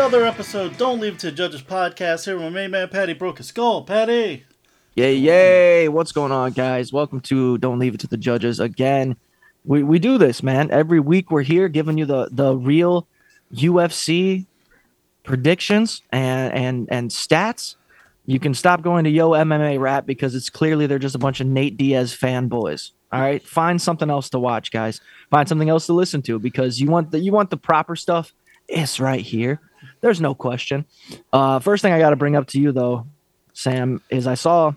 another episode. Don't leave it to Judges podcast. Here with my main man Patty broke his skull. Patty, Yay, yay. What's going on, guys? Welcome to Don't Leave It to the Judges again. We, we do this, man. Every week we're here giving you the, the real UFC predictions and, and, and stats. You can stop going to Yo MMA Rap because it's clearly they're just a bunch of Nate Diaz fanboys. All right, find something else to watch, guys. Find something else to listen to because you want the you want the proper stuff. It's right here. There's no question. Uh, first thing I got to bring up to you though, Sam, is I saw.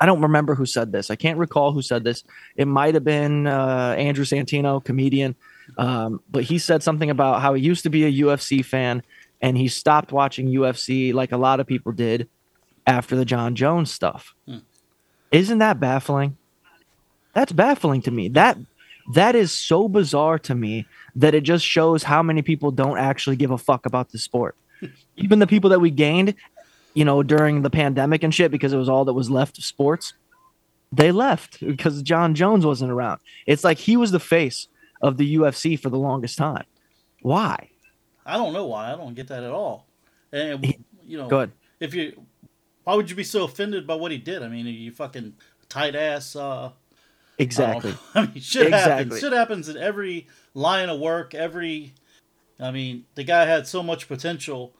I don't remember who said this. I can't recall who said this. It might have been uh, Andrew Santino, comedian, um, but he said something about how he used to be a UFC fan and he stopped watching UFC like a lot of people did after the John Jones stuff. Isn't that baffling? That's baffling to me. That that is so bizarre to me that it just shows how many people don't actually give a fuck about the sport. Even the people that we gained, you know, during the pandemic and shit, because it was all that was left of sports, they left because John Jones wasn't around. It's like he was the face of the UFC for the longest time. Why? I don't know why. I don't get that at all. And you know, Go if you, why would you be so offended by what he did? I mean, you fucking tight ass. Uh, Exactly. Know. Um, I mean, shit happens. Shit happens in every line of work. Every, I mean, the guy had so much potential.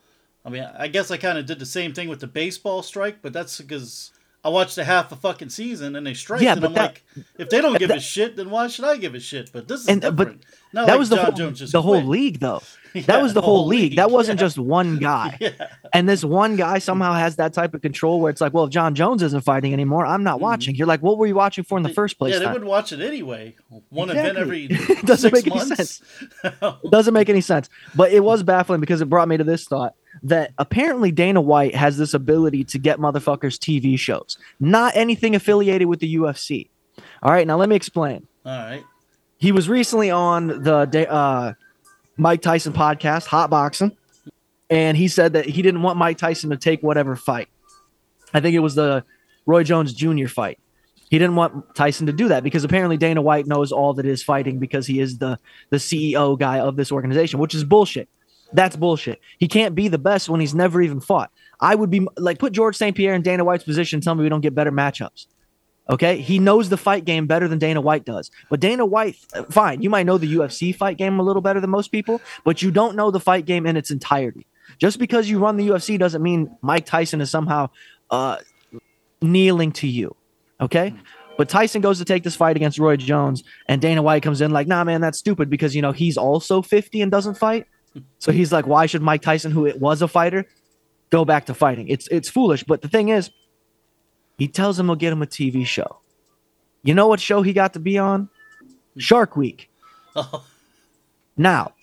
I mean, I guess I kind of did the same thing with the baseball strike, but that's because I watched a half a fucking season and they strike, Yeah, and but I'm that- like, if they don't give that- a shit, then why should I give a shit? But this is And- uh, but different. Not that like was the John whole, Jones just the whole quit. league though. Yeah, that was the, whole league. That wasn't yeah. just one guy. Yeah. And this one guy somehow has that type of control where it's like, well, if John Jones isn't fighting anymore, I'm not watching. You're like, what were you watching for in the first place? Mm-hmm. Yeah, they would watch it anyway. One event every doesn't make any sense. Doesn't make any sense. But it was baffling because it brought me to this thought that apparently Dana White has this ability to get motherfuckers TV shows, not anything affiliated with the UFC. All right, now let me explain. All right. He was recently on the uh, Mike Tyson podcast, Hot Boxing, and he said that he didn't want Mike Tyson to take whatever fight. I think it was the Roy Jones Jr. fight. He didn't want Tyson to do that because apparently Dana White knows all that is fighting because he is the the CEO guy of this organization, which is bullshit. That's bullshit. He can't be the best when he's never even fought. I would be like put George St. Pierre in Dana White's position. Tell me we don't get better matchups. Okay, he knows the fight game better than Dana White does. But Dana White, fine, you might know the UFC fight game a little better than most people, but you don't know the fight game in its entirety. Just because you run the UFC doesn't mean Mike Tyson is somehow uh, kneeling to you. Okay. But Tyson goes to take this fight against Roy Jones, and Dana White comes in like, nah, man, that's stupid because, you know, he's also 50 and doesn't fight. So he's like, why should Mike Tyson, who it was a fighter, go back to fighting? It's it's foolish. But the thing is, he tells him he'll get him a TV show. You know what show he got to be on? Shark Week. Oh, Now,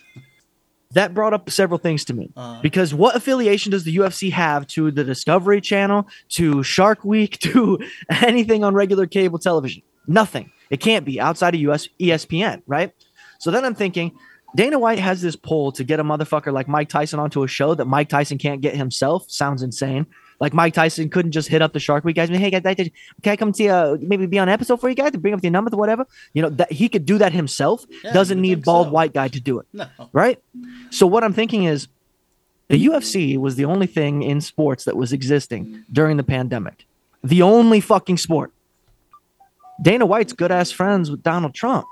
that brought up several things to me. Uh. because what affiliation does the UFC have to the Discovery Channel, to Shark Week, to anything on regular cable television? Nothing. It can't be outside of US ESPN, right? So then I'm thinking, Dana White has this pull to get a motherfucker like Mike Tyson onto a show that Mike Tyson can't get himself. Sounds insane. Like Mike Tyson couldn't just hit up the Shark Week guys. and, Hey guys, can I come see uh maybe be on an episode for you guys to bring up the numbers, whatever. You know that he could do that himself. Yeah, Doesn't need bald so. white guy to do it no. right? So what I'm thinking is the UFC was the only thing in sports that was existing during the pandemic. The only fucking sport. Dana White's good ass friends with Donald Trump.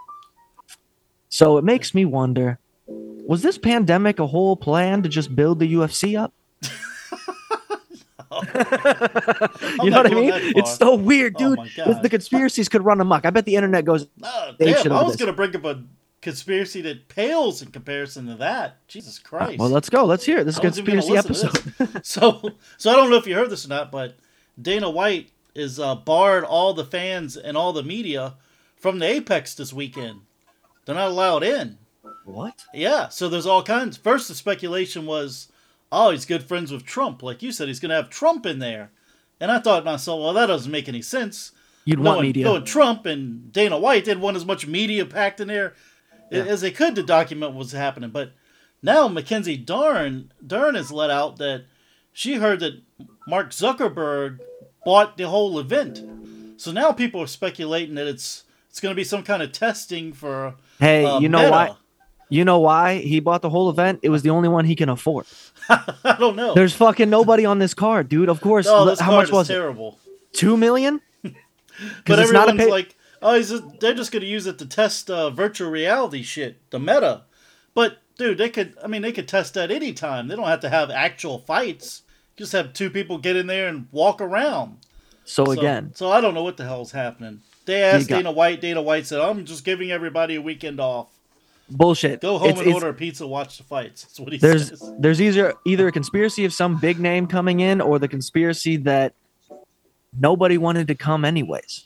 So it makes me wonder was this pandemic a whole plan to just build the UFC up? you know what I mean? It's so weird, Oh dude. my the, conspiracies could run amok. I bet the internet goes, Oh, damn, I was going to bring up a conspiracy that pales in comparison to that. Jesus Christ. well, let's go. Let's hear it. This is a conspiracy gonna listen to episode. so, so I don't know if you heard this or not, but Dana White is uh, barred all the fans and all the media from the Apex this weekend. They're not allowed in. What? Yeah, so there's all kinds. First, the speculation was, oh, he's good friends with Trump. Like you said, he's going to have Trump in there. And I thought to myself, well, that doesn't make any sense. You'd want knowing, media. knowing Trump and Dana White didn't want as much media packed in there Yeah. as they could to document what's happening. But now Mackenzie Dern Dern has let out that she heard that Mark Zuckerberg bought the whole event. So now people are speculating that it's it's going to be some kind of testing for. Hey, uh, you know Meta. why? You know why he bought the whole event? It was the only one he can afford. I don't know. There's fucking nobody on this card, dude. Of course. oh, this how card much is was it? terrible. Two million? But Because it's not a everyone's pay- like, oh, is it, they're just going to use it to test uh, virtual reality shit, the meta. But dude, they could. I mean, they could test that anytime. They don't have to have actual fights. Just have two people get in there and walk around. so So- again, so I don't know what the hell's happening. They asked Dana White. Dana White said, "I'm just giving everybody a weekend off. bullshit. Go home It's- and it's- order a pizza, watch the fights." That's what he there's says. there's either either a conspiracy of some big name coming in or the conspiracy that nobody wanted to come anyways.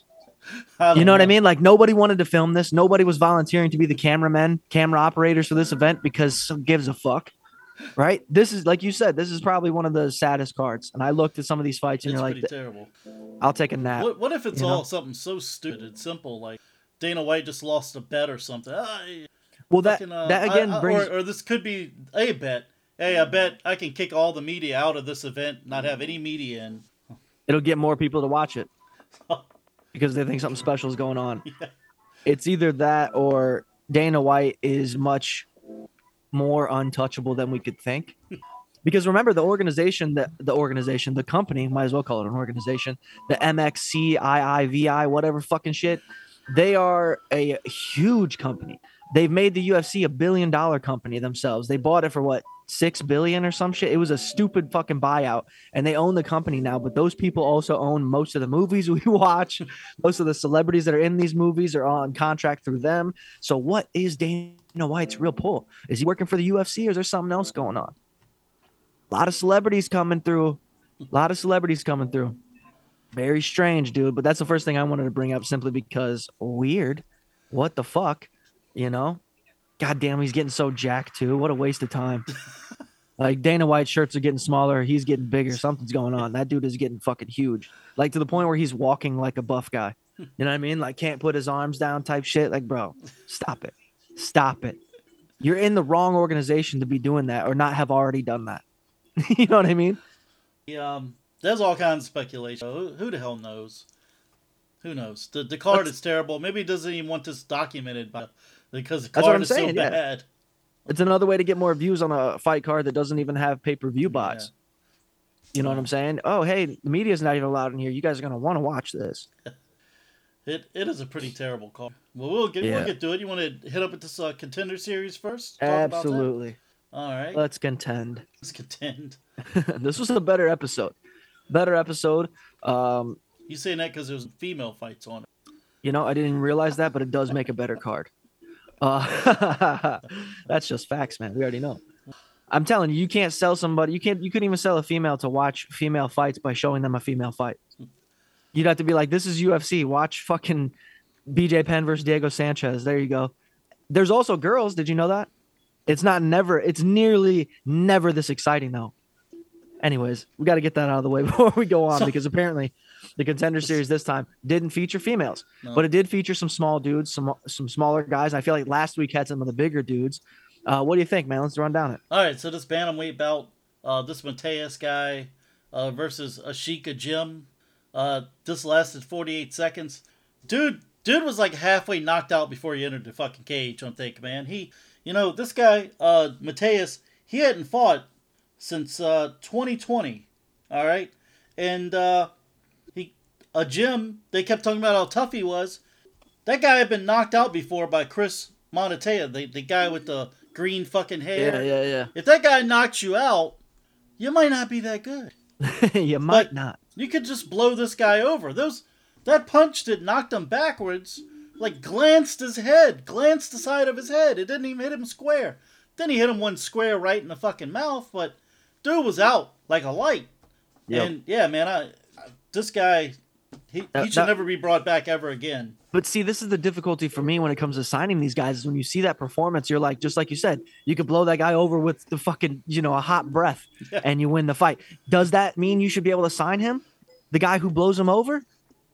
You don't know what I mean? Like nobody wanted to film this. Nobody was volunteering to be the cameramen, camera operators for this event because who gives a fuck. Right? This is like you said, this is probably one of the saddest cards. And I looked at some of these fights and It's you're like, terrible. I'll take a nap. What, what if it's all know? something so stupid and simple like Dana White just lost a bet or something? Ah, Well, that uh, that again I- I- brings or, or this could be a bet. Hey, I bet I can kick all the media out of this event, not have any media in. it'll get more people to watch it because they think something special is going on. Yeah. It's either that or Dana White is much more untouchable than we could think. Because remember, the organization, that the organization, the company, might as well call it an organization, the MXCIIVI, whatever fucking shit, they are a huge company. They've made the UFC a billion dollar company themselves. They bought it for what six billion or some shit. It was a stupid fucking buyout, and they own the company now. But those people also own most of the movies we watch. Most of the celebrities that are in these movies are on contract through them. So what is Dana White's real pull? Is he working for the UFC or is there something else going on? A lot of celebrities coming through. A lot of celebrities coming through. Very strange, dude. But that's the first thing I wanted to bring up simply because weird. What the fuck? You know? God damn, he's getting so jacked too. What a waste of time. like Dana White shirts are getting smaller, he's getting bigger. Something's going on. That dude is getting fucking huge. Like to the point where he's walking like a buff guy. You know what I mean? Like can't put his arms down type shit. Like, bro, stop it. Stop it. You're in the wrong organization to be doing that or not have already done that. you know what I mean? Yeah, um, there's all kinds of speculation. Who, who the hell knows? Who knows? The the card Let's- is terrible. Maybe he doesn't even want this documented, by, because the That's what card I'm is so saying, yeah. bad. It's another way to get more views on a fight card that doesn't even have pay per view buys. You know what I'm saying? Oh, hey, the media's not even allowed in here. You guys are gonna want to watch this. It it is a pretty terrible card. Well, we'll get we'll get to it. You want to hit up with this uh, contender series first? Talk about that? Absolutely. All right, Let's contend. let's contend. this was a better episode. Better episode. Um, You saying that because there's female fights on it? you know, I didn't realize that, but it does make a better card. Uh, that's just facts, man. We already know. I'm telling you, you can't sell somebody. You can't. You couldn't even sell a female to watch female fights by showing them a female fight. You'd have to be like, "This is UFC. Watch fucking BJ Penn versus Diego Sanchez." There you go. There's also girls. Did you know that? It's not never. It's nearly never this exciting though. Anyways, we got to get that out of the way before we go on So- because apparently the contender series this time didn't feature females, No. but it did feature some small dudes, some some smaller guys. I feel like last week had some of the bigger dudes. Uh, what do you think, man? Let's run down it. All right, so this bantamweight belt, uh, this Mateus guy uh, versus Ashiek Ajim. Uh, this lasted 48 seconds. Dude, dude was like halfway knocked out before he entered the fucking cage. I'm thinking, man, he, you know, this guy, uh, Mateus, he hadn't fought since uh 2020. All right, and uh, Ajim, they kept talking about how tough he was. That guy had been knocked out before by Kris Moutinho, the the guy with the green fucking hair. yeah, yeah, yeah. If that guy knocks you out, you might not be that good. you might But- not. You could just blow this guy over. Those that punch that knocked him backwards, like glanced his head, glanced the side of his head. It didn't even hit him square. Then he hit him one square right in the fucking mouth, but dude was out like a light. Yep. And yeah, man, I, I this guy he, That- he should that- never be brought back ever again. But see, this is the difficulty for me when it comes to signing these guys. Is when you see that performance, you're like, just like you said, you could blow that guy over with the fucking, you know, a hot breath, Yeah. and you win the fight. Does that mean you should be able to sign him, the guy who blows him over,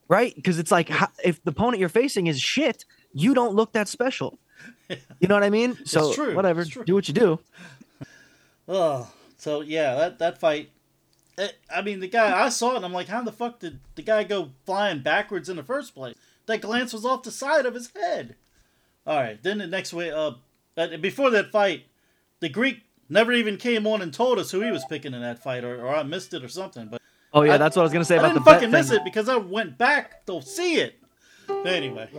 right? Because it's like, if the opponent you're facing is shit, you don't look that special. You know what I mean? So whatever, do what you do. Oh, so yeah, that that fight, eh, I mean, the guy I saw it, and I'm like, how the fuck did the guy go flying backwards in the first place? That glance was off the side of his head. All right, then the next way, up, uh, before that fight, the Greek never even came on and told us who he was picking in that fight, or, or I missed it or something. But Oh yeah, I- that's what I was gonna say I about the fucking miss it because I went back to see it. But anyway,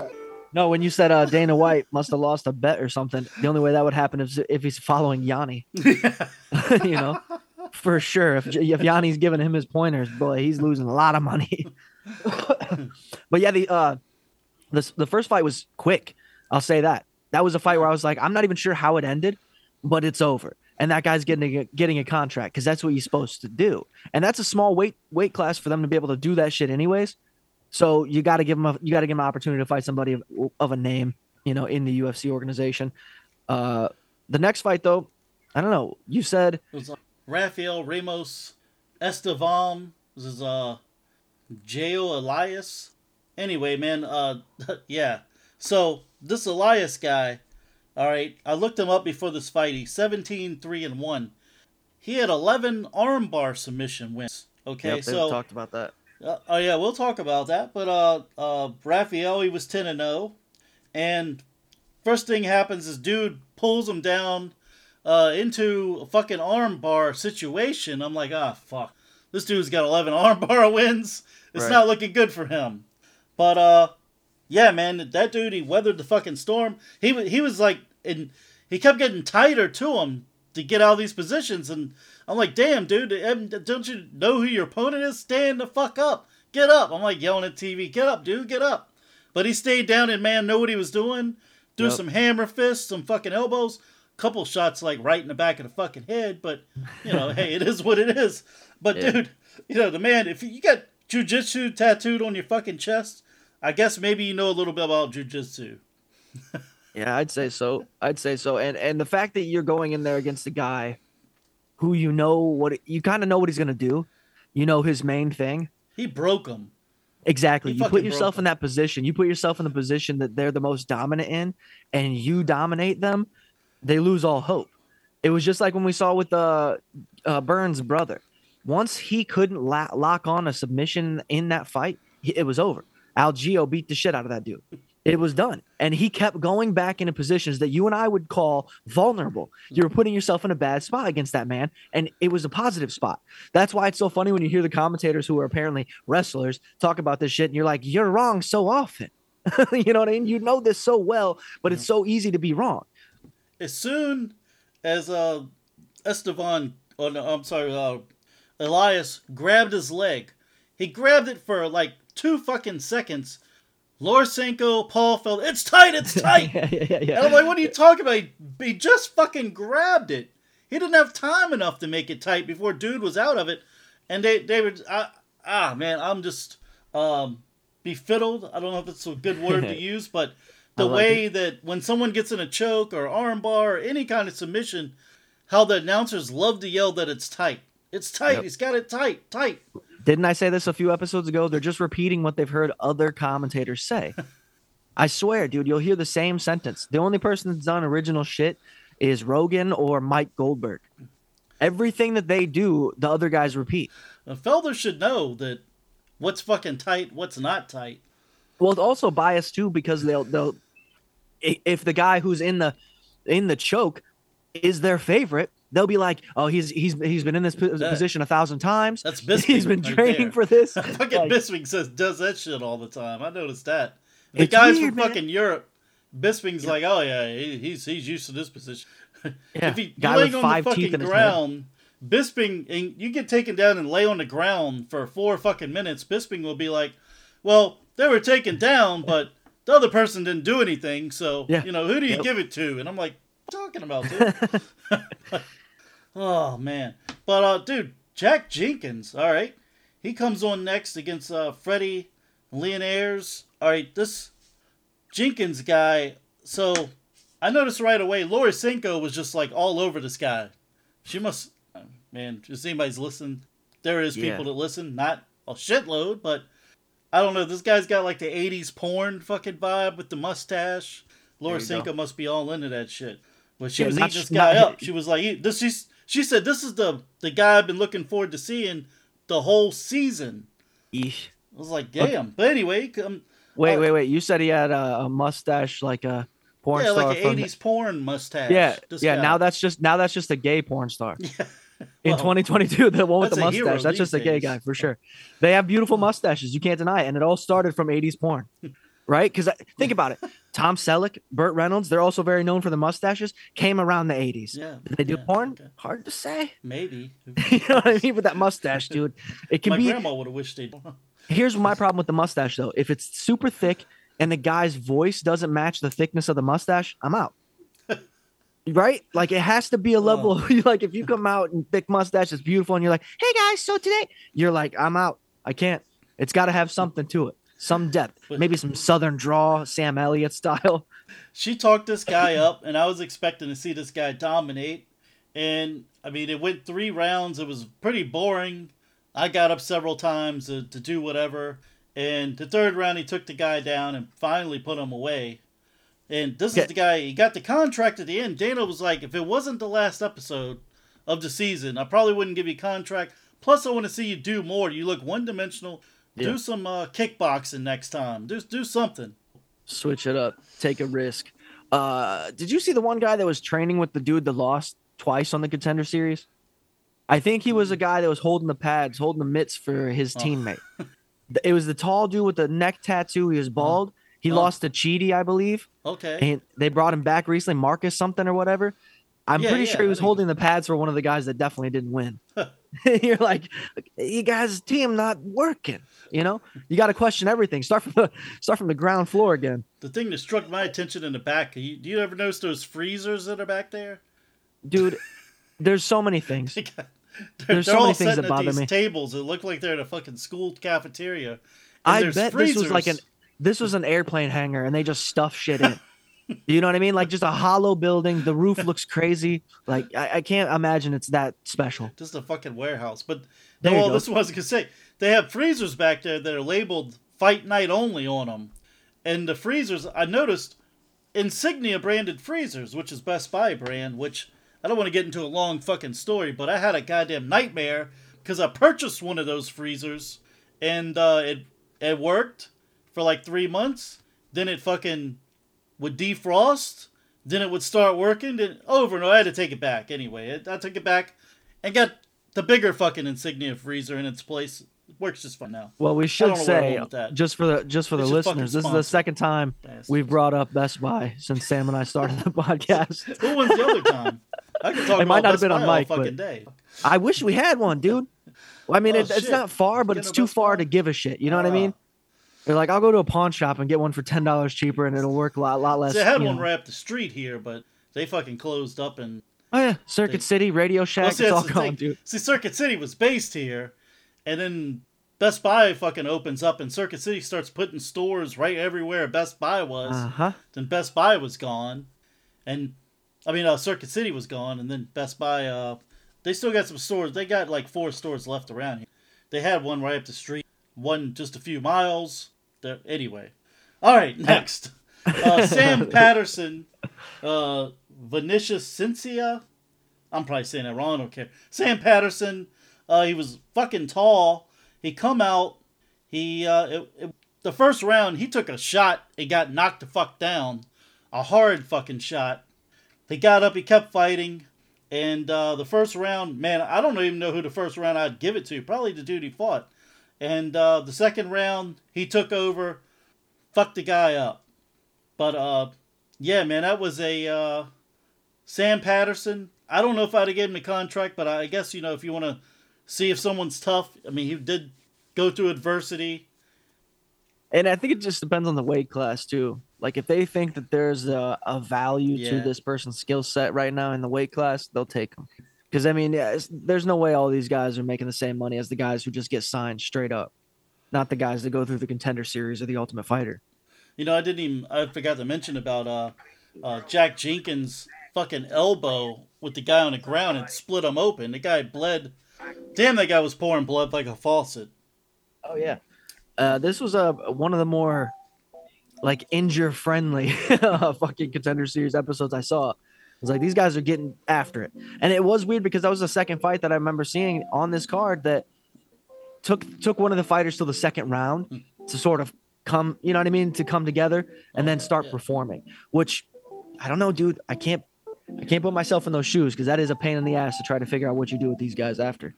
No, when you said uh, Dana White must have lost a bet or something, the only way that would happen is if he's following Yanni. you know, for sure. If if Yanni's giving him his pointers, boy, he's losing a lot of money. but yeah, the uh, the the first fight was quick. I'll say that. That was a fight where I was like, I'm not even sure how it ended, but it's over. And that guy's getting a, getting a contract because that's what you're supposed to do. And that's a small weight weight class for them to be able to do that shit, anyways. So you got to give him a you got to give him an opportunity to fight somebody of, of a name, you know, in the UFC organization. Uh, the next fight though, I don't know. You said Rafael Ramos Estevam. This is uh, João Elias. Anyway, man, uh, yeah. So this Elias guy, all right, I looked him up before this fight. He's 17 3 and 1. He had 11 armbar submission wins. Okay, Yep, so talked about that. Uh, oh yeah, we'll talk about that. But uh, uh, Raphael, he was ten and zero, and first thing happens is dude pulls him down uh, into a fucking armbar situation. I'm like, ah, fuck, this dude's got eleven armbar wins. It's Right. not looking good for him. But uh, yeah, man, that dude he weathered the fucking storm. He wa- he was like, and he kept getting tighter to him to get out of these positions, and I'm like, damn, dude, don't you know who your opponent is? Stand the fuck up, get up. I'm like yelling at TV, get up, dude, get up. But he stayed down and man, know what he was doing. Do Yep. some hammer fists, some fucking elbows, couple shots like right in the back of the fucking head. But you know, hey, it is what it is. But Yeah. dude, you know the man, if you got jujitsu tattooed on your fucking chest, I guess maybe you know a little bit about jujitsu. Yeah, I'd say so. I'd say so. And and the fact that you're going in there against a guy who you know what you kind of know what he's gonna do, you know his main thing. He broke him. Exactly. He You put yourself in that position. You put yourself in the position that they're the most dominant in, and you dominate them. They lose all hope. It was just like when we saw with uh, uh, Burns' brother. Once he couldn't la- lock on a submission in that fight, he- it was over. Algeo beat the shit out of that dude. It was done. And he kept going back into positions that you and I would call vulnerable. You were putting yourself in a bad spot against that man, and it was a positive spot. That's why it's so funny when you hear the commentators who are apparently wrestlers talk about this shit, and you're like, you're wrong so often. you know what I mean? You know this so well, but it's so easy to be wrong. As soon as uh, Esteban, oh no, I'm sorry, uh, Elias grabbed his leg, he grabbed it for like two fucking seconds. Laura Sanko, Paul felt it's tight, it's tight. yeah, yeah, yeah, And. I'm like, what are you talking about? He, he just fucking grabbed it. He didn't have time enough to make it tight before dude was out of it. And they, they were, ah, ah, man, I'm just um, befiddled. I don't know if it's a good word to use, but the like way that when someone gets in a choke or armbar or any kind of submission, how the announcers love to yell that it's tight. It's tight. Yep. He's got it tight, tight. Didn't I say this a few episodes ago? They're just repeating what they've heard other commentators say. I swear, dude, you'll hear the same sentence. The only person that's done original shit is Rogan or Mike Goldberg. Everything that they do, the other guys repeat. Felder should know that what's fucking tight, what's not tight. Well, it's also biased too because they'll they'll if the guy who's in the in the choke is their favorite, they'll be like, "Oh, he's he's he's been in this po- That- position a thousand times. That's Bisping He's been right training there. for this." fucking Like, Bisping says does that shit all the time. I noticed that. The guys weird, from man. fucking Europe, Bisping's like, oh yeah, he, he's he's used to this position. yeah, if he guy laying on five the fucking in ground, Bisping, and you get taken down and lay on the ground for four fucking minutes. Bisping will be like, well, they were taken down, but the other person didn't do anything. So Yeah. you know, who do you Yep. give it to? And I'm like, talking about, dude? oh man, but uh, dude, Jack Jenkins, all right, he comes on next against uh, Freddie Leonaires. All right, this Jenkins guy. So I noticed right away, Laura Sanko was just like all over this guy. She must, man, if anybody's listening, there is Yeah. people that listen, not a shitload, but I don't know. This guy's got like the 80s porn fucking vibe with the mustache. Laura you go. Must be all into that shit. But she Yeah, was not eating this guy not- up. She was like, "This." She, she said, "This is the the guy I've been looking forward to seeing the whole season. Eesh. I was like, damn. But anyway, um, Wait, Uh, wait, wait. You said he had a, a mustache like a porn yeah, star like an from the- '80s porn mustache. Yeah, yeah. guy. Now that's just now that's just a gay porn star. Yeah. In Well, 2022, the one with the that's a hero mustache, that's just a gay guy for sure. They have beautiful mustaches, you can't deny it, and it all started from 80s porn, right? Because think about it, Tom Selleck, Burt Reynolds, they're also very known for the mustaches. Came around the 80s. Yeah. Did they do yeah, porn? okay. Hard to say. Maybe. you know what I mean? With that mustache, dude, it can My be. grandma would have wished they'd. Here's my problem with the mustache though. If it's super thick and the guy's voice doesn't match the thickness of the mustache, I'm out. Right? Like it has to be a level like if you come out and thick mustache is beautiful and you're like, "Hey guys, so today," you're like, "I'm out. I can't." It's got to have something to it. Some depth. Maybe some southern draw, Sam Elliott style. she talked this guy up, and I was expecting to see this guy dominate. And I mean, it went three rounds. It was pretty boring. I got up several times to, to do whatever. And the third round, he took the guy down and finally put him away. And this Okay. is the guy, he got the contract at the end. Dana was like, if it wasn't the last episode of the season, I probably wouldn't give you a contract. Plus, I want to see you do more. You look one dimensional. Yeah. Do some uh, kickboxing next time. Do, do something. Switch it up. Take a risk. Uh, did you see the one guy that was training with the dude that lost twice on the contender series? I think he was a guy that was holding the pads, holding the mitts for his Oh. teammate. Th- It was the tall dude with the neck tattoo. He was bald. He Oh. lost to Cheaty, I believe. Okay. And they brought him back recently, Marcus something or whatever. I'm Yeah, pretty yeah, sure he I was think- holding the pads for one of the guys that definitely didn't win. You're like, you guys' team not working. You know, you got to question everything. Start from the start from the ground floor again. The thing that struck my attention in the back, you, do you ever notice those freezers that are back there? dude there's so many things They got- they're, There's so many things that at bother these me. tables that look like they're in a fucking school cafeteria. and i bet this was like an freezers. This was an airplane hangar and they just stuff shit in you know what i mean like just a hollow building the roof looks crazy like i, I can't imagine it's that special just a fucking warehouse. But no, you well, go. this was gonna say. They have freezers back there that are labeled "Fight Night Only" on them, and the freezers I noticed Insignia branded freezers, which is Best Buy brand. Which I don't want to get into a long fucking story, but I had a goddamn nightmare because I purchased one of those freezers, and uh, it it worked for like three months. Then it fucking would defrost. Then it would start working. Then over and over, I had to take it back anyway. I I took it back and got the bigger fucking Insignia freezer in its place. Works just fine now. well we should don't know where I'm say just for the just for the listeners this is the second time we've brought up best buy since sam and i started the podcast Who wins the other time? I could talk It about might not have been on Buy all mic, but- fucking day. i wish we had one dude Well, I mean, Oh, it, it's not far, but it's too Best far Buy? to give a shit. You know what I Ah. mean? They're like, I'll go to a pawn shop and get one for ten dollars cheaper, and it'll work a lot, lot less. They had one know. right up the street here, but they fucking closed up and Oh yeah, Circuit They- City, Radio Shack, Well, see, it's all gone, dude. See, Circuit City was based here, and then Best Buy fucking opens up, and Circuit City starts putting stores right everywhere Best Buy was. Uh huh. Then Best Buy was gone, and I mean, uh, Circuit City was gone, and then Best Buy. Uh, they still got some stores. They got like four stores left around here. They had one right up the street, one just a few miles. There, anyway, all right. Next, uh, Sam Patterson, uh, Vinicius Cincia. I'm probably saying that wrong. I don't care. Sam Patterson. Uh, he was fucking tall. He come out. He uh, it, it, the first round he took a shot. He got knocked the fuck down, a hard fucking shot. He got up. He kept fighting, and uh, the first round, man, I don't even know who the first round I'd give it to. Probably the dude he fought. And uh, the second round, he took over, fucked the guy up. But uh, yeah, man, that was a uh, Sam Patterson. I don't know if I'd have given him a contract, but I guess you know if you want to see if someone's tough. I mean, he did go through adversity. And I think it just depends on the weight class too. Like if they think that there's a, a value to this person's skill set right now in the weight class, they'll take them. Because I mean, yeah, there's no way all these guys are making the same money as the guys who just get signed straight up, not the guys that go through the contender series or the Ultimate Fighter. You know, I didn't even I forgot to mention about uh, uh, Jack Jenkins' fucking elbow with the guy on the ground and split him open. The guy bled. Damn, that guy was pouring blood like a faucet. Oh yeah. Uh, this was a one of the more like injure friendly fucking contender series episodes I saw. It was like these guys are getting after it, and it was weird because that was the second fight that I remember seeing on this card that took took one of the fighters till the second round to sort of come, you know what I mean, to come together and then start yeah. performing. Which I don't know, dude. I can't I can't put myself in those shoes because that is a pain in the ass to try to figure out what you do with these guys after.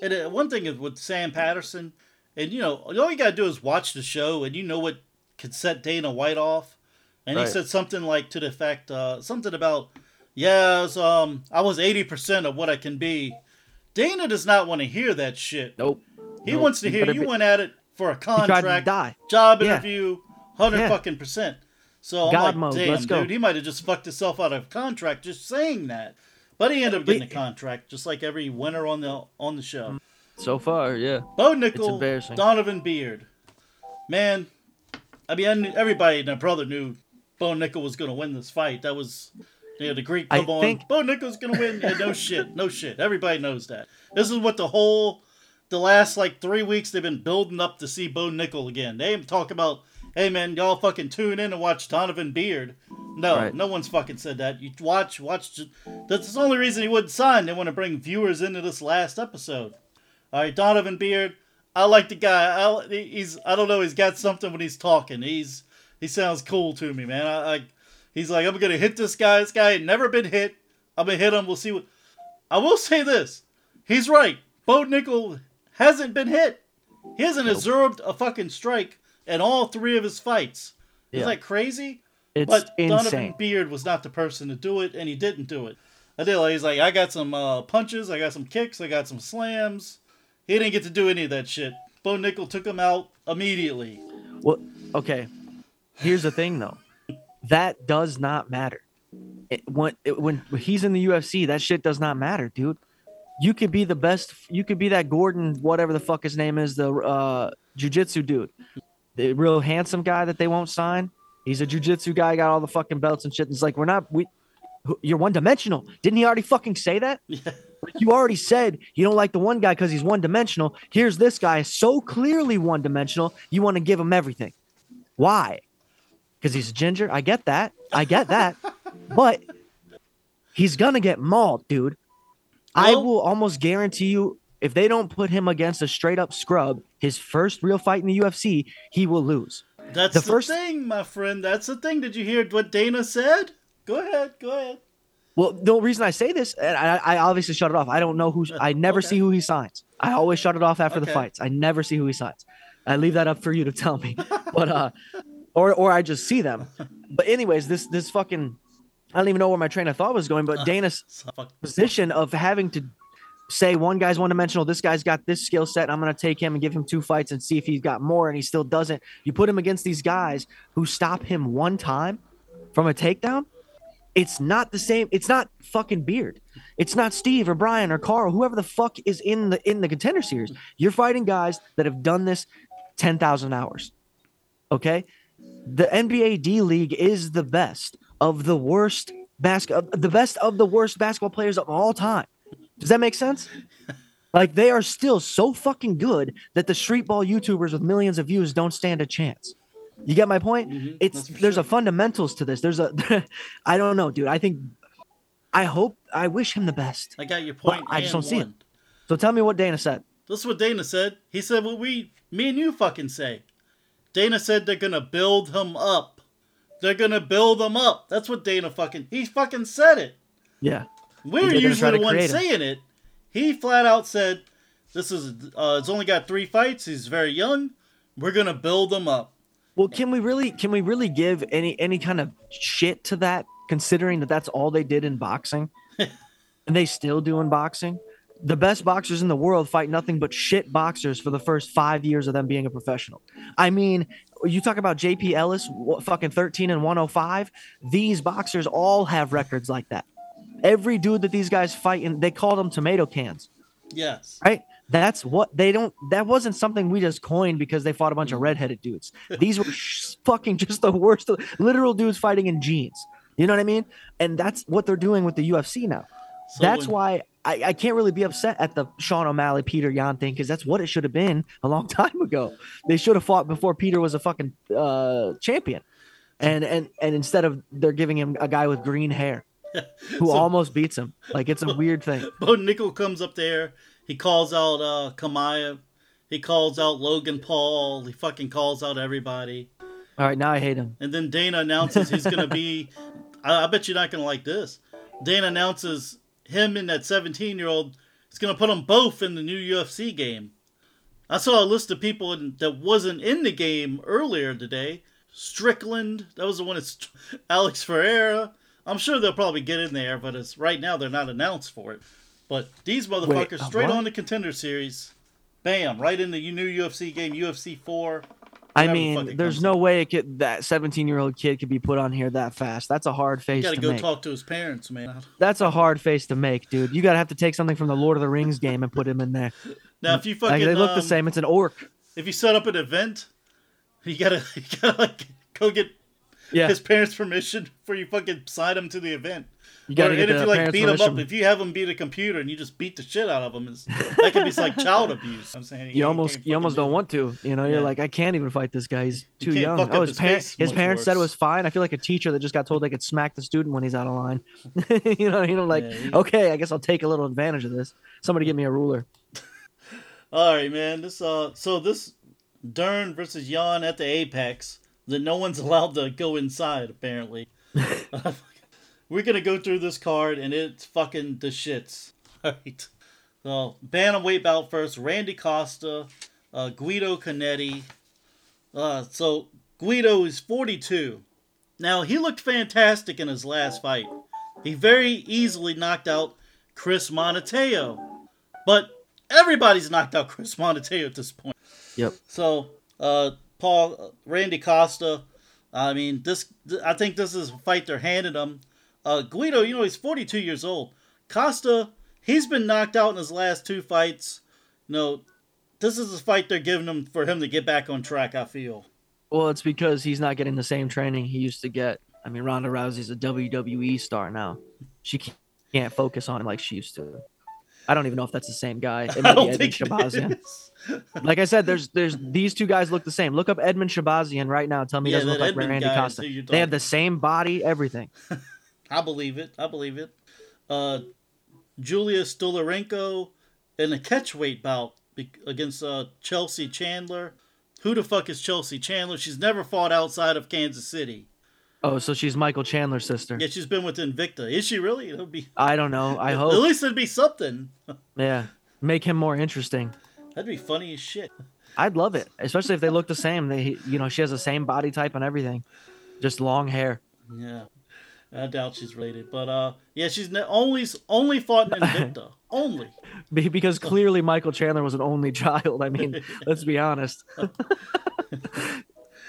And uh, one thing is with Sam Patterson, and you know, all you gotta do is watch the show, and you know what could set Dana White off. And he said something like to the effect, uh, something about, yeah, I was, um, I was eighty percent of what I can be. Dana does not want to hear that shit. Nope. He Nope. wants to hear you be- went at it for a He tried to contract, die. job Yeah. interview, hundred Yeah. fucking percent. So I'm God like, mode, damn, let's go. dude, he might have just fucked himself out of contract just saying that. But he ended up getting a contract, just like every winner on the on the show. So far, yeah. Bo Nickal. Donovan Beard. Man, I mean, I everybody and their brother knew Bo Nickal was going to win this fight. That was, know, the Greek I come on. think- oh, Bo Nickal's going to win. Yeah, no shit. No shit. Everybody knows that. This is what the whole, the last like three weeks they've been building up to see Bo Nickal again. They even talk about, hey man, y'all fucking tune in and watch Donovan Beard. No, Right. no one's fucking said that. You watch, watch. That's the only reason he wouldn't sign. They want to bring viewers into this last episode. All right, Donovan Beard. I like the guy. I, he's I don't know. He's got something when he's talking. He's he sounds cool to me, man. I, I he's like I'm gonna hit this guy. This guy ain't never been hit. I'm gonna hit him. We'll see what. I will say this. He's right. Bo Nickal hasn't been hit. He hasn't absorbed a fucking strike in all three of his fights. Is Yeah. that crazy? It's but Donovan. Beard was not the person to do it, and he didn't do it. I did. He's like, I got some uh, punches, I got some kicks, I got some slams. He didn't get to do any of that shit. Bo Nickal took him out immediately. Well, okay. Here's the thing, though. That does not matter. It, when it, when he's in the UFC, that shit does not matter, dude. You could be the best. You could be that Gordon, whatever the fuck his name is, the uh, jujitsu dude, the real handsome guy that they won't sign. He's a jujitsu guy, got all the fucking belts and shit. It's like we're not. We, you're one dimensional. Didn't he already fucking say that? Yeah. You already said you don't like the one guy because he's one dimensional. Here's this guy so clearly one dimensional. You want to give him everything. Why? Because he's ginger. I get that. I get that. but he's gonna get mauled, dude. I will almost guarantee you, if they don't put him against a straight up scrub, his first real fight in the UFC, he will lose. That's The the, first- thing, my friend. That's the thing. Did you hear what Dana said? Go ahead. Go ahead. Well, the reason I say this, and I, I obviously shut it off. I don't know who. I never Okay. see who he signs. I always shut it off after the fights. I never see who he signs. I leave that up for you to tell me. but uh, or or I just see them. But anyways, this this fucking, I don't even know where my train of thought was going. But Dana's position of having to say one guy's one dimensional, this guy's got this skill set, I'm gonna take him and give him two fights and see if he's got more, and he still doesn't. You put him against these guys who stop him one time from a takedown. It's not the same. It's not fucking Beard. It's not Steve or Brian or Carl, whoever the fuck is in the in the contender series. You're fighting guys that have done this ten thousand hours. Okay, the NBA D League is the best of the worst basket, the best of the worst basketball players of all time. Does that make sense? Like they are still so fucking good that the street ball YouTubers with millions of views don't stand a chance. You get my point? Mhm, It's there's sure. a fundamentals to this. There's a I don't know, dude. I think I hope I wish him the best. I got your point. I just don't see it. So tell me what Dana said. This is what Dana said. He said what we, me and you fucking say. Dana said they're gonna build him up. They're gonna build him up. That's what Dana fucking, he fucking said it. Yeah. We're They're gonna try usually the ones saying it. He flat out said, "This is, uh, it's only got three fights. He's very young. We're gonna build him up." Well, can we really can we really give any any kind of shit to that considering that that's all they did in boxing? and they still do in boxing? The best boxers in the world fight nothing but shit boxers for the first 5 years of them being a professional. I mean, you talk about JP Ellis fucking 13 and 105, these boxers all have records like that. Every dude that these guys fight and they call them tomato cans Yes. right? That's what they don't. That wasn't something we just coined because they fought a bunch of mm-hmm. redheaded dudes. These were fucking just the worst, literal dudes fighting in jeans. You know what I mean? And that's what they're doing with the UFC now. So that's when- why I, I can't really be upset at the Sean O'Malley Peter Yan thing because that's what it should have been a long time ago. They should have fought before Peter was a fucking uh, champion, and and and instead of they're giving him a guy with green hair who So- almost beats him. Like it's a weird thing. Bo Nickal comes up there. He calls out uh, Kamaya. He calls out Logan Paul. He fucking calls out everybody. All right, now I hate him. And then Dana announces he's gonna be. I, I bet you're not gonna like this. Dana announces him and that 17 year old is gonna put them both in the new UFC game. I saw a list of people in, that wasn't in the game earlier today. Strickland, that was the one. It's Alex Ferreira. I'm sure they'll probably get in there, but it's right now they're not announced for it. But these motherfuckers uh, straight what? on the contender series, bam, right in the new UFC game, UFC four. I mean, there's no way it could, that 17 year old kid could be put on here that fast. That's a hard You face gotta to go make. talk to his parents, man. That's a hard face to make, dude. You gotta have to take something from the Lord of the Rings game and put him in there. Now, if you Like, fucking they look the um, same. It's an orc. if you set up an event, you gotta you gotta like go get Yeah, his parents' permission before you fucking sign him to the event. You gotta Or- get and if you like beat him up, if you have them beat a computer and you just beat the shit out of them, it's, that could be like child abuse. I'm saying you almost you almost don't want to. You know, you're Yeah. like, I can't even fight this guy. He's too can't young. Oh, his his parents his parents said it was fine. I feel like a teacher that just got told they could smack the student when he's out of line. you know, you know, like Yeah, okay, I guess I'll take a little advantage of this. Somebody give me a ruler. All right, man. This uh, so this Dern versus Yan at the Apex that no one's allowed to go inside apparently. We're gonna go through this card and it's fucking the shits. All right. So bantamweight bout first: Randy Costa, uh, Guido Cannetti. Uh, so Guido is 42. Now he looked fantastic in his last fight. He very easily knocked out Kris Moutinho, but everybody's knocked out Kris Moutinho at this point. Yep. So, uh, Paul, uh, Randy Costa. I mean, this. I think this is a fight they're handing him. Uh, Guido, you know, he's 42 years old. Costa, he's been knocked out in his last two fights. You know, this is a fight they're giving him for him to get back on track. I feel. Well, it's because he's not getting the same training he used to get. I mean, Ronda Rousey's a WWE star now. She can't- focus on him like she used to. I don't even know if that's the same guy. It I might be don't Edmund think it Shabazian. Like I said, there's there's these two guys look the same. Look up Edmen Shahbazyan right now. Tell me he Yeah, doesn't look that like Randy Costa. They have the same body, everything. I believe it. I believe it. Uh, Julia Stoliarenko in a catchweight bout against uh, Chelsea Chandler. Who the fuck is Chelsea Chandler? She's never fought outside of Kansas City. Oh, so she's Michael Chandler's sister. Yeah, she's been with Invicta. Is she really? It'll be. I don't know. I hope. At least it'd be something. Yeah, make him more interesting. That'd be funny as shit. I'd love it, especially if they look the same. They, you know, she has the same body type and everything, just long hair. Yeah. I doubt she's related, but uh, yeah, she's only only fought in Invicta. only. Because clearly Michael Chandler was an only child. I mean, let's be honest.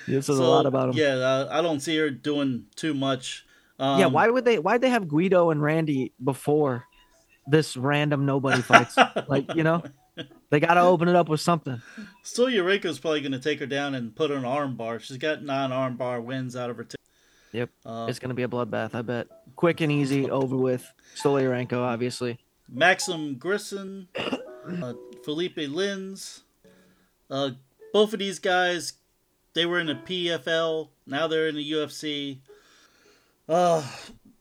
this is a lot about him. Yeah, uh, I don't see her doing too much. Um, yeah, why would they? Why'd they have Guido and Randy before this random nobody fights? like, you know, they got to open it up with something. Still, Eureka's probably going to take her down and put her in arm bar. She's got nine armbar wins out of her. T- Yep, uh, it's gonna be a bloodbath. I bet. Quick and easy, over with. Stolyarenko, obviously. Maxim Grisson, uh, Felipe Lins. Uh, both of these guys, they were in the PFL. Now they're in the UFC. Uh,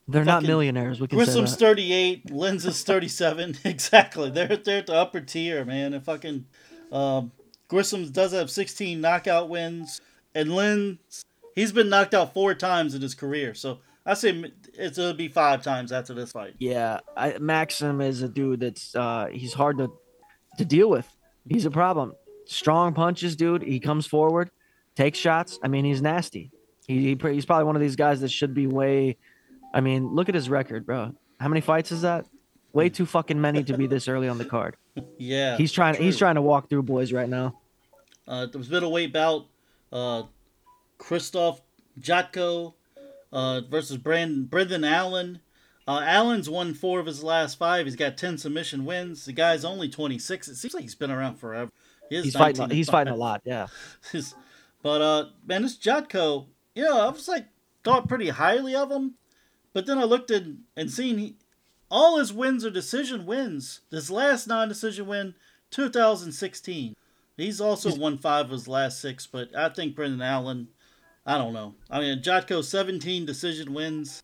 They're not millionaires. We can Grissom's say that. 38, Lins is 37. exactly. They're, they're at the upper tier, man. And fucking um, Grissom does have 16 knockout wins. And Lins, he's been knocked out four times in his career. So I say it's, it'll be five times after this fight. Yeah, I, Maxim is a dude that's uh, he's hard to to deal with. He's a problem. Strong punches, dude. He comes forward, takes shots. I mean, he's nasty. He, he he's probably one of these guys that should be way. I mean, look at his record, bro. How many fights is that? Way too fucking many to be this early on the card. Yeah. He's trying. He's trying to walk through boys right now. Uh, was middleweight bout. Uh, Christoph Jotko uh, versus Brand- Brendan Allen. Uh, Allen's won four of his last five. He's got ten submission wins. The guy's only twenty six. It seems like he's been around forever. He He's fighting. He's fighting a lot. Yeah. But uh, man, this Jotko, you know, I was like thought pretty highly of him, but then I looked at and seen he, all his wins are decision wins. His last non-decision win, 2016. He's also won five of his last six, but I think Brendan Allen, I don't know. I mean, Jotko 17 decision wins.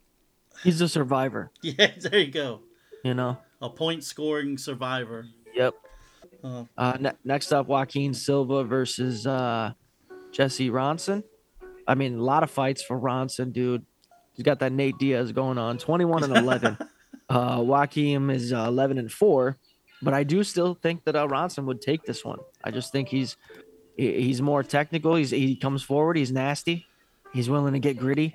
He's a survivor. Yeah, there you go. You know. A point scoring survivor. Yep. Uh, Uh, ne- next up, Joaquin Silva versus uh, Jesse Ronson. I mean, a lot of fights for Ronson, dude. He's got that Nate Diaz going on, 21 and 11. uh, Joaquin is uh, 11 and 4, but I do still think that uh, Ronson would take this one. I just think he's he's more technical. He's he comes forward. He's nasty. He's willing to get gritty.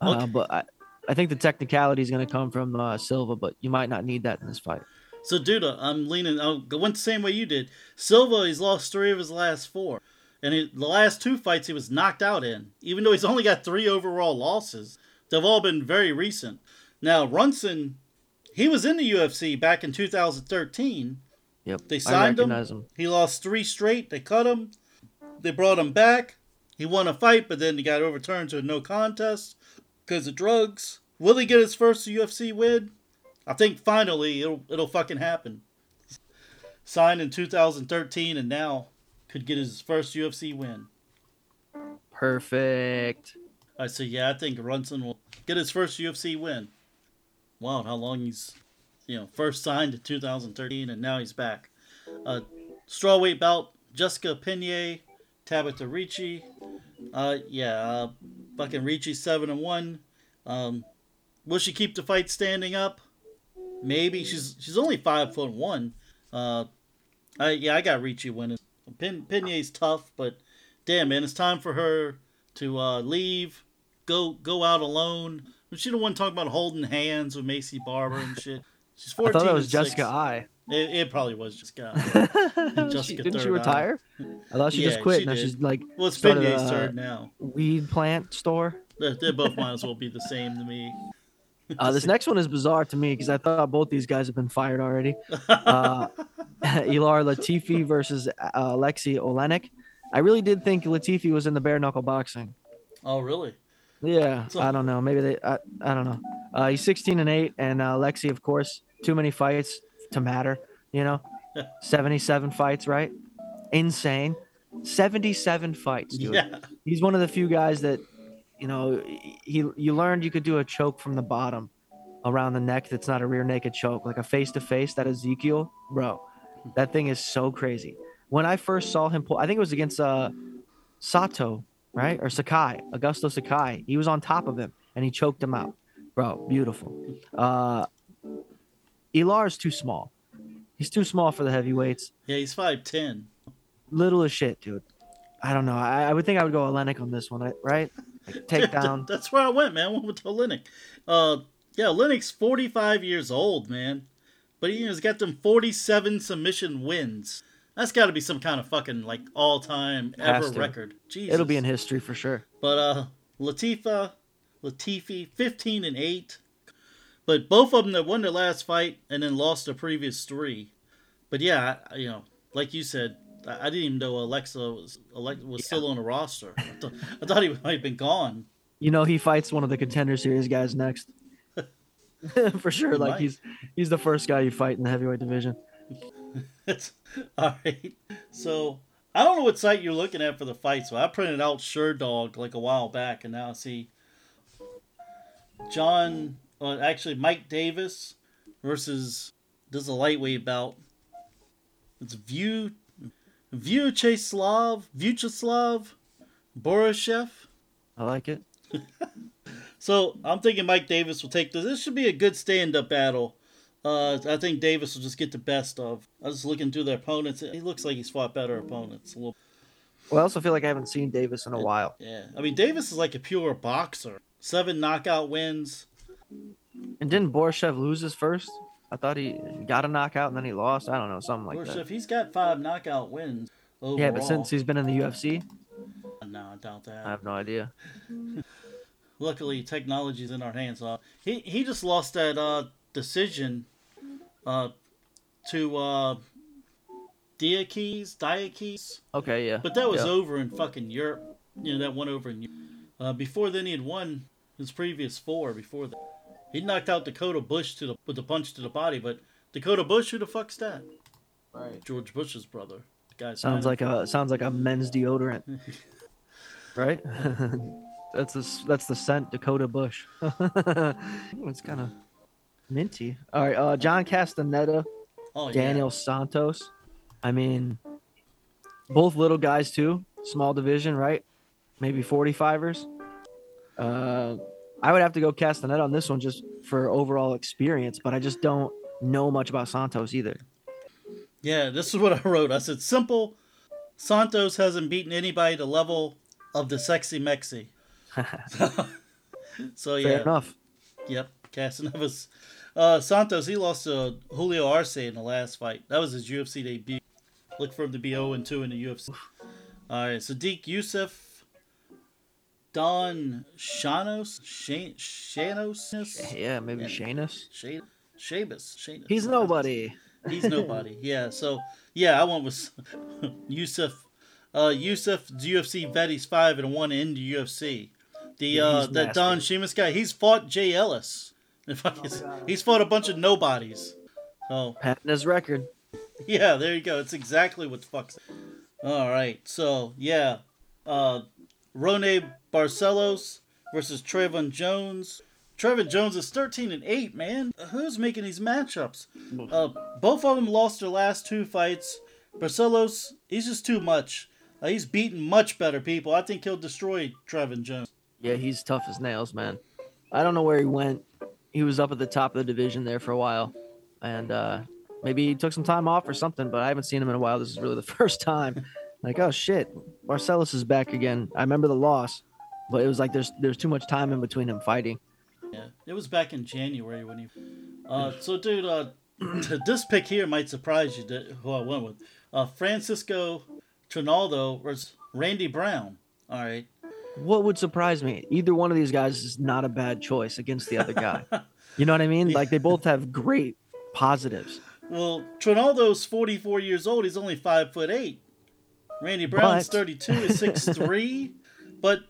Uh, But I, I think the technicality is going to come from uh, Silva, but you might not need that in this fight. So, dude, uh, I'm leaning. I went the same way you did. Silva, he's lost three of his last four, and he, the last two fights he was knocked out in. Even though he's only got three overall losses, they've all been very recent. Now, Ronson, he was in the UFC back in 2013. Yep. They signed him. him. He lost three straight. They cut him. They brought him back. He won a fight, but then he got overturned to a no contest because of drugs. Will he get his first UFC win? I think finally it'll it'll fucking happen. Signed in 2013 and now could get his first UFC win. Perfect. I say yeah, I think Ronson will get his first UFC win. Wow, how long he's you know first signed in 2013 and now he's back. Uh, strawweight bout Jessica Penne, Tabatha Ricci. Uh, yeah, uh, fucking Ricci seven and one. Um, will she keep the fight standing up? Maybe she's she's only five foot one. Uh, I yeah, I got Ricci winning. Pin, Penne's tough, but damn man, it's time for her to uh, leave, go go out alone. She the one talking about holding hands with Maycee Barber and shit. She's I thought that was Jessica. I. It, it probably was Jessica. She- Jessica didn't she Third Eye. retire? I thought she Yeah, just quit. she now did. she's like Well, it's started turn now. weed plant store. They, they both might as well be the same to me. Uh, this next one is bizarre to me because I thought both these guys have been fired already. Uh, Ilir Latifi versus uh, Aleksei Oleinik. I really did think Latifi was in the bare knuckle boxing. Oh, really? Yeah, So- I don't know. Maybe they. I, I don't know. Uh, he's 16 and eight, and uh, Lexi, of course, too many fights to matter. You know, 77 fights, right? Insane. 77 fights, dude. Yeah. He's one of the few guys that, you know, he you learned you could do a choke from the bottom around the neck. That's not a rear naked choke, like a face to face. That Ezekiel, bro, that thing is so crazy. When I first saw him pull, I think it was against uh, Sato, right, or Sakai, Augusto Sakai. He was on top of him and he choked him out, bro. Beautiful. Uh, Ilir is too small. He's too small for the heavyweights. Yeah, he's five ten. Little as shit, dude. I don't know. I, I would think I would go Oleinik on this one, right? Like, take down. That's where I went, man. I went with Oleinik. Uh, yeah, Lennox forty five years old, man, but he has got them forty seven submission wins. That's got to be some kind of fucking like all time ever record. Jesus. It'll be in history for sure. But uh, Latifa, Latifi, fifteen and eight. But both of them that won their last fight and then lost the previous three. But yeah, I, you know, like you said, I, I didn't even know Alexa was Alexa was still on the roster. I, thought I thought he might have been gone. You know, he fights one of the contender series guys next. for sure. He Like might. he's he's the first guy you fight in the heavyweight division. All right. So I don't know what site you're looking at for the fight. So I printed out Sherdog like a while back, and now I see John, uh, actually Mike Davis versus does a lightweight bout. It's View Vyacheslav Vyacheslav Borshchev. I like it. So I'm thinking Mike Davis will take this. This should be a good stand-up battle. Uh, I think Davis will just get the best of. I was looking through their opponents. He looks like he's fought better opponents. A little, Well, I also feel like I haven't seen Davis in a while. yeah. I mean, Davis is like a pure boxer. Seven knockout wins. And didn't Borshchev lose his first? I thought he got a knockout and then he lost. I don't know, something like Or that. he's got five knockout wins overall. Yeah, but since he's been in the UFC, no, I doubt that. I have no idea. Luckily, technology's in our hands. Uh, he he just lost that uh, decision uh, to uh, Diakes, Diakes. Okay, yeah. But that was Yeah. over in fucking Europe. You know, that won over in Europe. Uh, before then, he had won his previous four. Before that, he knocked out Dakota Bush to the with a punch to the body. But Dakota Bush, who the fuck's that? Right. George Bush's brother. The guy Sounds like a sounds like a men's deodorant, right? that's the that's the scent Dakota Bush. it's kind of minty. All right, uh, John Castaneda, oh, yeah. Daniel Santos. I mean, both little guys too, small division, right? Maybe 45ers. Uh, I would have to go Castaneda on this one just for overall experience, but I just don't know much about Santos either. Yeah, this is what I wrote. I said, simple. Santos hasn't beaten anybody to level of the sexy Mexi. so yeah. Fair enough. yep. Casanovas. Uh, Santos, he lost to Julio Arce in the last fight. That was his UFC debut. Look for him to be 0 and 2 in the UFC. All right, Sodiq Yusuff, Don Shanos, Shan- Shanos, Yeah, maybe Yeah. Shanus. Shay- Shabas, Shanus. He's nobody. He's nobody. yeah. So yeah, I went with Yusuff. Uh, Yusuff, the UFC vet. He's five and one in the UFC. The Yeah, uh, that. Don Sheamus guy. He's fought Jay Ellis. If I can, he's fought a bunch of nobodies. So Patting his record. yeah, there you go. It's exactly what the fuck's. All right. So yeah, uh, Raoni Barcelos versus Trevin Jones. Trevin Jones is thirteen and eight. Man, who's making these matchups? Uh, both of them lost their last two fights. Barcelos, he's just too much. Uh, he's beaten much better people. I think he'll destroy Trevin Jones. Yeah, he's tough as nails, man. I don't know where he went. He was up at the top of the division there for a while, and uh, maybe he took some time off or something. But I haven't seen him in a while. This is really the first time. Like, oh shit, Marcellus is back again. I remember the loss, but it was like there's there's too much time in between him fighting. Yeah, it was back in January when he. Uh, so, dude, uh, this pick here might surprise you. Who I went with, uh, Francisco Trinaldo versus Randy Brown. All right. What would surprise me? Either one of these guys is not a bad choice against the other guy. you know what I mean? Like they both have great positives. Well, Trinaldo's forty four years old. He's only five foot eight. Randy Brown's But- thirty two. Is six three. But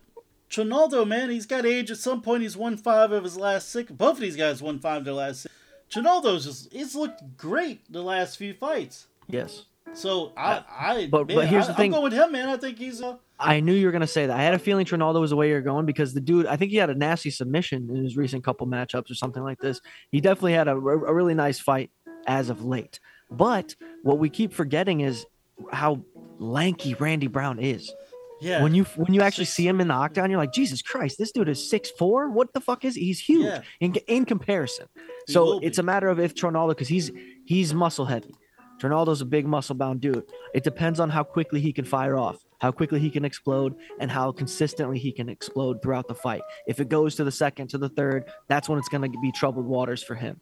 Trinaldo, man, he's got age. At some point, he's won five of his last six. Both of these guys won five of their last six. Trinaldo's just he's looked great the last few fights. Yes. So I, I, but- man, but here's I, the thing. I'm going with him, man. I think he's uh, I knew you were gonna say that. I had a feeling Trinaldo was the way you're going because the dude, I think he had a nasty submission in his recent couple matchups or something like this. He definitely had a, a really nice fight as of late. But what we keep forgetting is how lanky Randy Brown is. yeah. When you when you actually see him in the octagon, you're like, Jesus Christ, this dude is six four. What the fuck is he? he's huge Yeah. in in comparison? He So it's a matter of if Trinaldo because he's he's muscle heavy. Trinaldo's a big muscle bound dude. It depends on how quickly he can fire off, how quickly he can explode, and how consistently he can explode throughout the fight. If it goes to the second, to the third, that's when it's going to be troubled waters for him.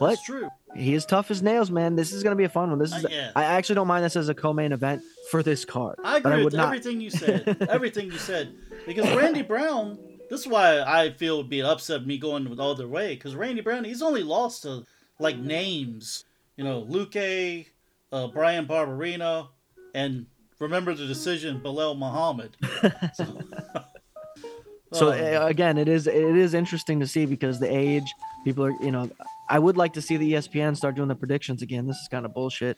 But that's true. he is tough as nails, man. This is going to be a fun one. This is Uh, yeah. I actually don't mind this as a co-main event for this card. I agree I with not. everything you said. everything you said. Because Randy Brown, this is why I feel would be upset me going the way. Because Randy Brown, he's only lost to like names, you know, Luque, uh, Brian Barberena, and remember the decision, Belal Muhammad. So, So uh, again, it is it is interesting to see because the age people are you know I would like to see the ESPN start doing the predictions again. This is kind of bullshit.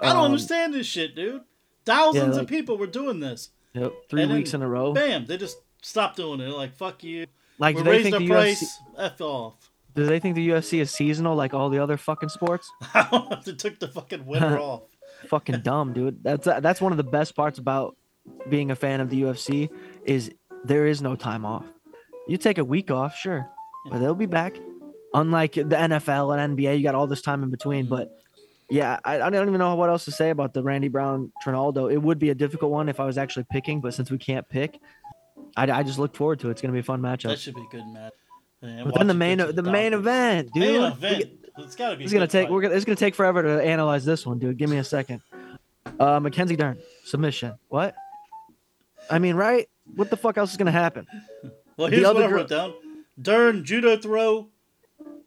I don't Um, understand this shit, dude. Thousands like- of people were doing this. Yep, three And then, weeks in a row. Bam! They just stopped doing it. Like fuck you. Like, we do they raised think the the price. UFC? F off. Do they think the UFC is seasonal like all the other fucking sports? I don't know if they took the fucking winter off. fucking dumb, dude. That's that's one of the best parts about being a fan of the UFC is there is no time off. You take a week off, sure, but they'll be back. Unlike the NFL and NBA, you got all this time in between. But yeah, I, I don't even know what else to say about the Randy Brown Trinaldo. It would be a difficult one if I was actually picking, but since we can't pick, I, I just look forward to it. It's gonna be a fun matchup. That should be a good match. And But then the main to the main event, dude. Main event. get- It's gotta be. It's gonna take. fight. We're gonna. It's gonna take forever to analyze this one, dude. Give me a second. Uh, Mackenzie Dern submission. What? I mean, right? What the fuck else is gonna happen? Well, the here's what I wrote down: Dern judo throw,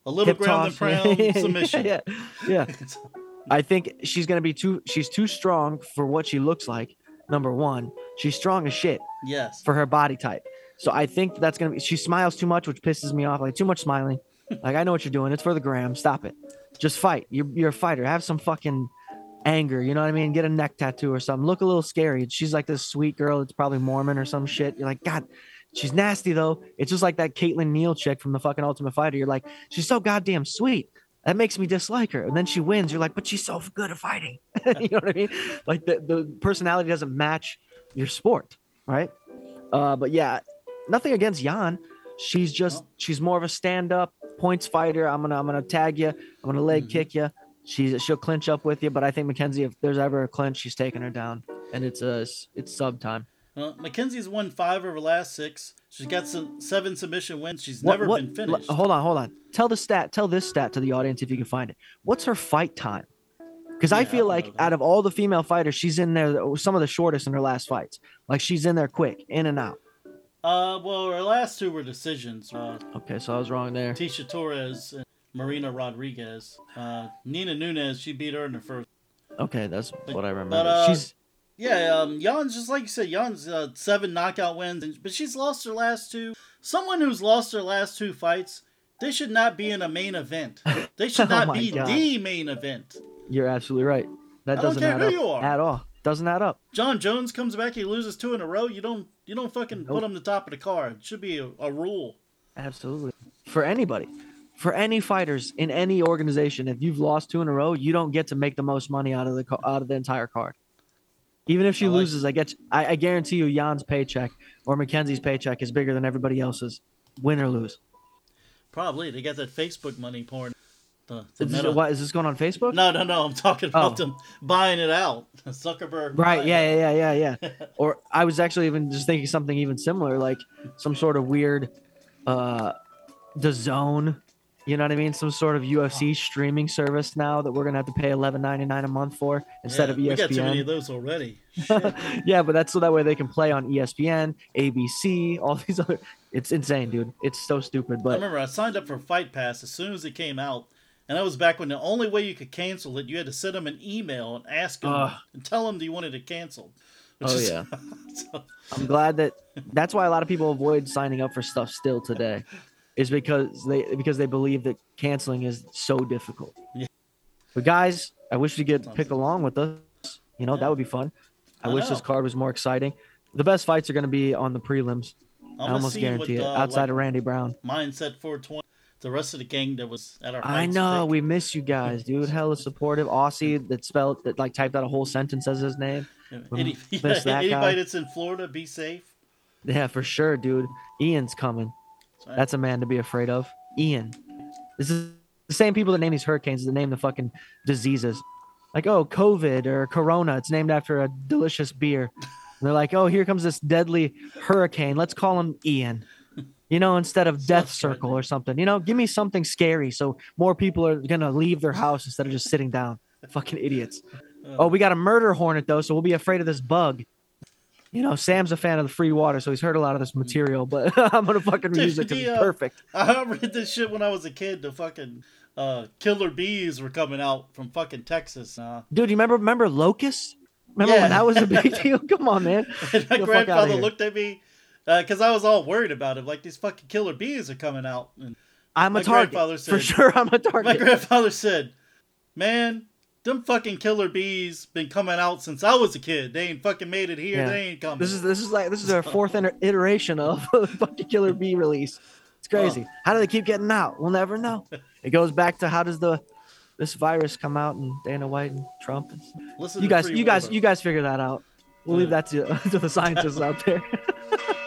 a little Hip ground and toss. pound submission. yeah, yeah. I think she's gonna be too. She's too strong for what she looks like. Number one, she's strong as shit yes. for her body type. So I think that's gonna be. She smiles too much, which pisses me off. Like too much smiling. Like I know what you're doing. It's for the gram. Stop it. Just fight. You're you're a fighter. Have some fucking anger. You know what I mean? Get a neck tattoo or something. Look a little scary. She's like this sweet girl. It's probably Mormon or some shit. You're like, God, she's nasty though. It's just like that Caitlyn Neal chick from the fucking Ultimate Fighter. You're like, she's so goddamn sweet. That makes me dislike her. And then she wins. You're like, but she's so good at fighting. you know what I mean? Like the, the personality doesn't match your sport, right? Uh, but yeah, nothing against Yan. She's just she's more of a stand up points fighter. I'm gonna I'm gonna tag you. I'm gonna leg Mhm. kick you. She's she'll clinch up with you. But I think Mackenzie, if there's ever a clinch, she's taking her down, and it's a it's sub time. Well, Mackenzie's won five of her last six. She's got some seven submission wins. She's What- never what- been finished. Hold on, hold on. Tell the stat. Tell this stat to the audience if you can find it. What's her fight time? Because I Yeah, I feel don't like out of all the female fighters, she's in there some of the shortest in her last fights. Like she's in there quick, in and out. Uh, well, her last two were decisions. Uh, Okay, so I was wrong there. Tecia Torres and Marina Rodriguez. Uh, Nina Nunes, she beat her in the first. Okay, that's But- what I remember. but, uh, she's Yeah, um, Yan's just like you said. Yan's uh, seven knockout wins, and, but she's lost her last two. Someone who's lost her last two fights, they should not be in a main event. They should Oh not my be God. the main event. you're absolutely right. That I don't doesn't care add who up you are. at all. Doesn't add up. Jon Jones comes back, he loses two in a row. You don't, you don't fucking Nope. put him the top of the card. It should be a, a rule. Absolutely. For anybody, for any fighters in any organization, if you've lost two in a row, you don't get to make the most money out of the out of the entire card. Even if she I like- loses, I get I, I guarantee you, Yan's paycheck or Mackenzie's paycheck is bigger than everybody else's, win or lose. Probably they got that Facebook money pouring. The, the Is this, what is this going on Facebook? No, no, no. I'm talking about Oh. them buying it out. Zuckerberg. Right. Yeah. Yeah. Yeah. Yeah. Yeah. or I was actually even just thinking something even similar, like some sort of weird, uh, the zone. You know what I mean? Some sort of UFC streaming service now that we're gonna have to pay eleven ninety nine a month for instead Yeah, of ESPN. We got too many of those already. Yeah, but that's so that way they can play on ESPN, ABC, all these other. It's insane, dude. It's so stupid, But I but remember I signed up for Fight Pass as soon as it came out, and that was back when the only way you could cancel it, you had to send them an email and ask them Ugh. and tell them that you wanted it canceled. Which Oh, is- yeah. so, I'm glad that that's why a lot of people avoid signing up for stuff still today, is because they because they believe that canceling is so difficult. Yeah. But guys, I wish you could Sounds pick along with us. You know Yeah. that would be fun. I, I wish this card was more exciting. The best fights are going to be on the prelims. I'm I almost guarantee what, it. uh, Outside like of Randy Brown. Mindset 420, the rest of the gang that was at our. I know we miss you guys, dude. Hella supportive. Aussie that spelled that like typed out a whole sentence as his name. Any, miss that guy. anybody that's in Florida, be safe. Yeah, for sure, dude. Ian's coming. That's a man to be afraid of. Ian. This is the same people that name these hurricanes that name the fucking diseases. Like, oh, COVID or Corona. It's named after a delicious beer. And they're like, oh, here comes this deadly hurricane. Let's call him Ian. You know, instead of Death Circle or something. You know, give me something scary so more people are gonna leave their house instead of just sitting down. Fucking idiots. Oh, we got a murder hornet though, so we'll be afraid of this bug. You know, Sam's a fan of the free water, so he's heard a lot of this material, but I'm gonna fucking use it because it's uh, perfect. I read this shit when I was a kid. The fucking uh, killer bees were coming out from fucking Texas. Uh, Dude, you remember remember Locust? Remember Yeah. when that was a big deal? Come on, man. my the fuck outta grandfather looked at me because I was all worried about it. Like these fucking killer bees are coming out. And I'm a target. grandfather For sure, I'm a target. my grandfather said, "Man, them fucking killer bees been coming out since I was a kid. They ain't fucking made it here. Yeah. They ain't coming." This is this is like this is our fourth iteration of the fucking Killer Bee release. It's uh. crazy. How do they keep getting out? We'll never know. It goes back to how does the this virus come out and Dana White and Trump. And Listen you guys, you guys, you guys figure that out. We'll leave that to, to the scientists out there.